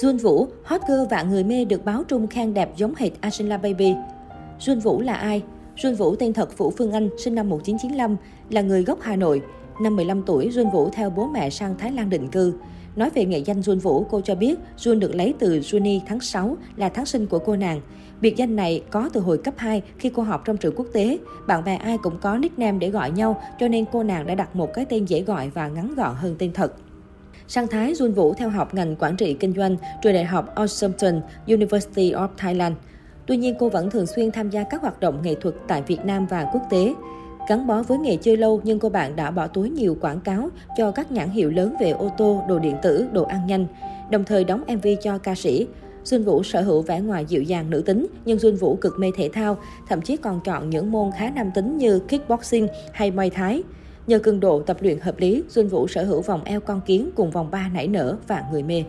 Jun Vũ, hot girl và người mê được báo trung khen đẹp giống hệt Angela Baby. Jun Vũ là ai? Jun Vũ tên thật Vũ Phương Anh, sinh năm 1995, là người gốc Hà Nội. Năm 15 tuổi, Jun Vũ theo bố mẹ sang Thái Lan định cư. Nói về nghệ danh Jun Vũ, cô cho biết Jun được lấy từ Juni tháng 6 là tháng sinh của cô nàng. Biệt danh này có từ hồi cấp 2 khi cô học trong trường quốc tế. Bạn bè ai cũng có nickname để gọi nhau, cho nên cô nàng đã đặt một cái tên dễ gọi và ngắn gọn hơn tên thật. Sang Thái, Jun Vũ theo học ngành quản trị kinh doanh trường đại học Assumption University of Thailand. Tuy nhiên, cô vẫn thường xuyên tham gia các hoạt động nghệ thuật tại Việt Nam và quốc tế. Gắn bó với nghề chơi lâu nhưng cô bạn đã bỏ túi nhiều quảng cáo cho các nhãn hiệu lớn về ô tô, đồ điện tử, đồ ăn nhanh, đồng thời đóng MV cho ca sĩ. Xuân Vũ sở hữu vẻ ngoài dịu dàng nữ tính, nhưng Xuân Vũ cực mê thể thao, thậm chí còn chọn những môn khá nam tính như kickboxing hay mây Thái. Nhờ cường độ tập luyện hợp lý, Xuân Vũ sở hữu vòng eo con kiến cùng vòng ba nảy nở và người mê.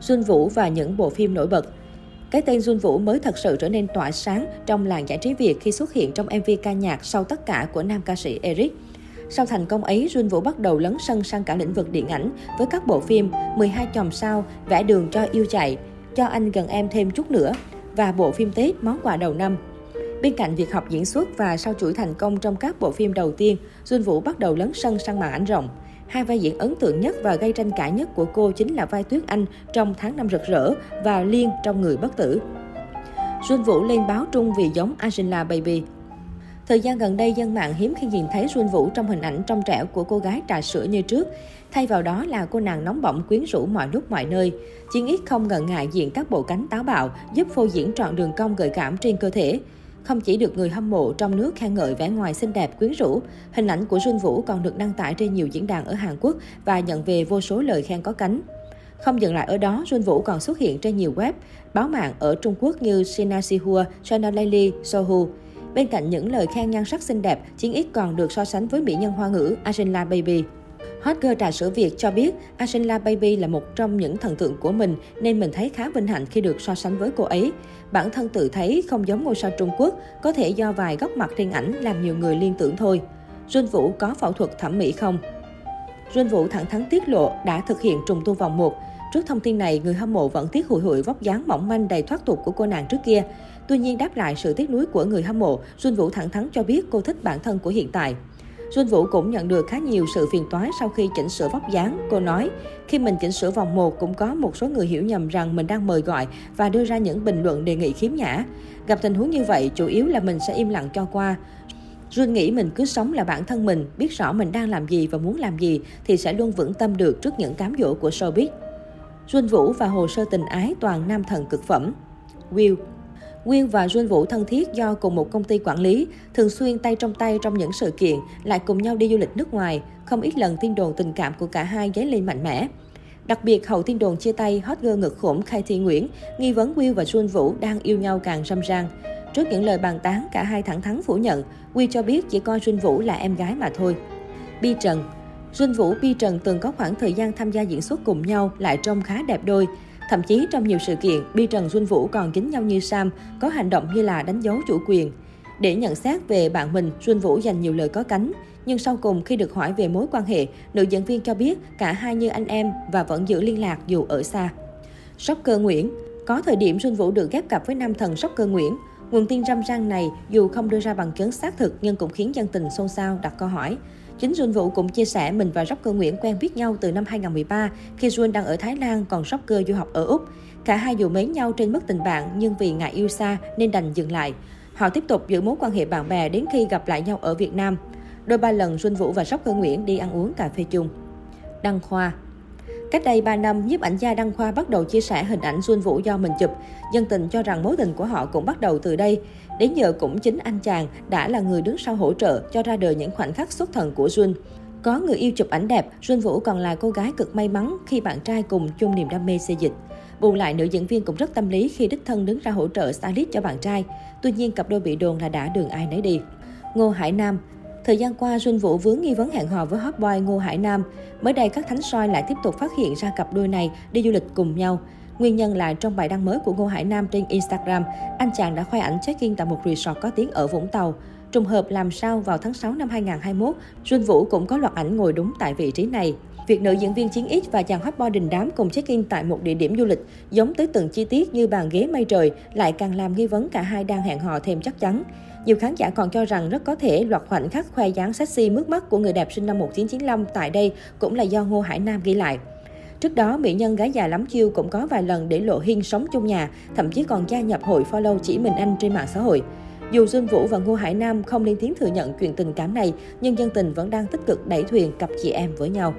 Xuân Vũ và những bộ phim nổi bật cái tên Jun Vũ mới thật sự trở nên tỏa sáng trong làng giải trí Việt khi xuất hiện trong MV ca nhạc sau tất cả của nam ca sĩ Eric. Sau thành công ấy, Jun Vũ bắt đầu lấn sân sang cả lĩnh vực điện ảnh với các bộ phim 12 chòm sao, vẽ đường cho yêu chạy, cho anh gần em thêm chút nữa và bộ phim Tết món quà đầu năm. Bên cạnh việc học diễn xuất và sau chuỗi thành công trong các bộ phim đầu tiên, Jun Vũ bắt đầu lấn sân sang màn ảnh rộng. Hai vai diễn ấn tượng nhất và gây tranh cãi nhất của cô chính là vai Tuyết Anh trong Tháng năm rực rỡ và Liên trong Người bất tử. Jun Vũ lên báo trung vì giống Angela Baby. Thời gian gần đây, dân mạng hiếm khi nhìn thấy Jun Vũ trong hình ảnh trong trẻo của cô gái trà sữa như trước. Thay vào đó là cô nàng nóng bỏng quyến rũ mọi lúc mọi nơi. Chiến ít không ngần ngại diện các bộ cánh táo bạo, giúp phô diễn trọn đường cong gợi cảm trên cơ thể. Không chỉ được người hâm mộ trong nước khen ngợi vẻ ngoài xinh đẹp quyến rũ, hình ảnh của Jun Vũ còn được đăng tải trên nhiều diễn đàn ở Hàn Quốc và nhận về vô số lời khen có cánh. Không dừng lại ở đó, Jun Vũ còn xuất hiện trên nhiều web, báo mạng ở Trung Quốc như Sina Sihua, China Daily, Sohu. Bên cạnh những lời khen nhan sắc xinh đẹp, Chiến Ít còn được so sánh với mỹ nhân hoa ngữ Angela Baby. Hot girl trà sữa Việt cho biết Angela Baby là một trong những thần tượng của mình nên mình thấy khá vinh hạnh khi được so sánh với cô ấy. Bản thân tự thấy không giống ngôi sao Trung Quốc, có thể do vài góc mặt trên ảnh làm nhiều người liên tưởng thôi. Jun Vũ có phẫu thuật thẩm mỹ không? Jun Vũ thẳng thắn tiết lộ đã thực hiện trùng tu vòng 1. Trước thông tin này, người hâm mộ vẫn tiếc hụi hụi vóc dáng mỏng manh đầy thoát tục của cô nàng trước kia. Tuy nhiên đáp lại sự tiếc nuối của người hâm mộ, Jun Vũ thẳng thắn cho biết cô thích bản thân của hiện tại. Xuân Vũ cũng nhận được khá nhiều sự phiền toái sau khi chỉnh sửa vóc dáng. Cô nói, khi mình chỉnh sửa vòng 1 cũng có một số người hiểu nhầm rằng mình đang mời gọi và đưa ra những bình luận đề nghị khiếm nhã. Gặp tình huống như vậy, chủ yếu là mình sẽ im lặng cho qua. Jun nghĩ mình cứ sống là bản thân mình, biết rõ mình đang làm gì và muốn làm gì thì sẽ luôn vững tâm được trước những cám dỗ của showbiz. Jun Vũ và hồ sơ tình ái toàn nam thần cực phẩm. Will Nguyên và Jun Vũ thân thiết do cùng một công ty quản lý, thường xuyên tay trong tay trong những sự kiện, lại cùng nhau đi du lịch nước ngoài. Không ít lần tin đồn tình cảm của cả hai dấy lên mạnh mẽ. Đặc biệt, hậu tin đồn chia tay hot girl ngực khủng Khai Thi Nguyễn, nghi vấn Will và Jun Vũ đang yêu nhau càng râm ran. Trước những lời bàn tán, cả hai thẳng thắn phủ nhận. Will cho biết chỉ coi Jun Vũ là em gái mà thôi. Bi Trần Jun Vũ, Bi Trần từng có khoảng thời gian tham gia diễn xuất cùng nhau, lại trông khá đẹp đôi. Thậm chí trong nhiều sự kiện, Bi Trần Xuân Vũ còn kính nhau như Sam, có hành động như là đánh dấu chủ quyền. Để nhận xét về bạn mình, Xuân Vũ dành nhiều lời có cánh. Nhưng sau cùng khi được hỏi về mối quan hệ, nữ diễn viên cho biết cả hai như anh em và vẫn giữ liên lạc dù ở xa. Sóc cơ Nguyễn Có thời điểm Xuân Vũ được ghép cặp với nam thần Sóc cơ Nguyễn. Nguồn tin râm ran này dù không đưa ra bằng chứng xác thực nhưng cũng khiến dân tình xôn xao đặt câu hỏi. Chính Jun Vũ cũng chia sẻ mình và Rocker Nguyễn quen biết nhau từ năm 2013 khi Jun đang ở Thái Lan, còn Rocker du học ở Úc. Cả hai dù mến nhau trên mức tình bạn, nhưng vì ngại yêu xa nên đành dừng lại. Họ tiếp tục giữ mối quan hệ bạn bè đến khi gặp lại nhau ở Việt Nam. Đôi ba lần, Jun Vũ và Rocker Nguyễn đi ăn uống cà phê chung. Đăng Khoa Cách đây 3 năm, nhiếp ảnh gia Đăng Khoa bắt đầu chia sẻ hình ảnh Xuân Vũ do mình chụp. Dân tình cho rằng mối tình của họ cũng bắt đầu từ đây. Đến giờ cũng chính anh chàng đã là người đứng sau hỗ trợ cho ra đời những khoảnh khắc xuất thần của Xuân. Có người yêu chụp ảnh đẹp, Xuân Vũ còn là cô gái cực may mắn khi bạn trai cùng chung niềm đam mê xây dịch. Bù lại, nữ diễn viên cũng rất tâm lý khi đích thân đứng ra hỗ trợ stylist cho bạn trai. Tuy nhiên, cặp đôi bị đồn là đã đường ai nấy đi. Ngô Hải Nam Thời gian qua, Xuân Vũ vướng nghi vấn hẹn hò với hot boy Ngô Hải Nam. Mới đây, các thánh soi lại tiếp tục phát hiện ra cặp đôi này đi du lịch cùng nhau. Nguyên nhân là trong bài đăng mới của Ngô Hải Nam trên Instagram, anh chàng đã khoe ảnh check-in tại một resort có tiếng ở Vũng Tàu. Trùng hợp làm sao vào tháng 6 năm 2021, Xuân Vũ cũng có loạt ảnh ngồi đúng tại vị trí này. Việc nữ diễn viên Chiến X và chàng hot boy đình đám cùng check-in tại một địa điểm du lịch giống tới từng chi tiết như bàn ghế mây trời lại càng làm nghi vấn cả hai đang hẹn hò thêm chắc chắn. Nhiều khán giả còn cho rằng rất có thể loạt khoảnh khắc khoe dáng sexy mướt mắt của người đẹp sinh năm 1995 tại đây cũng là do Ngô Hải Nam ghi lại. Trước đó, mỹ nhân gái già lắm chiêu cũng có vài lần để lộ hiên sống chung nhà, thậm chí còn gia nhập hội follow chỉ mình anh trên mạng xã hội. Dù Xuân Vũ và Ngô Hải Nam không lên tiếng thừa nhận chuyện tình cảm này, nhưng dân tình vẫn đang tích cực đẩy thuyền cặp chị em với nhau.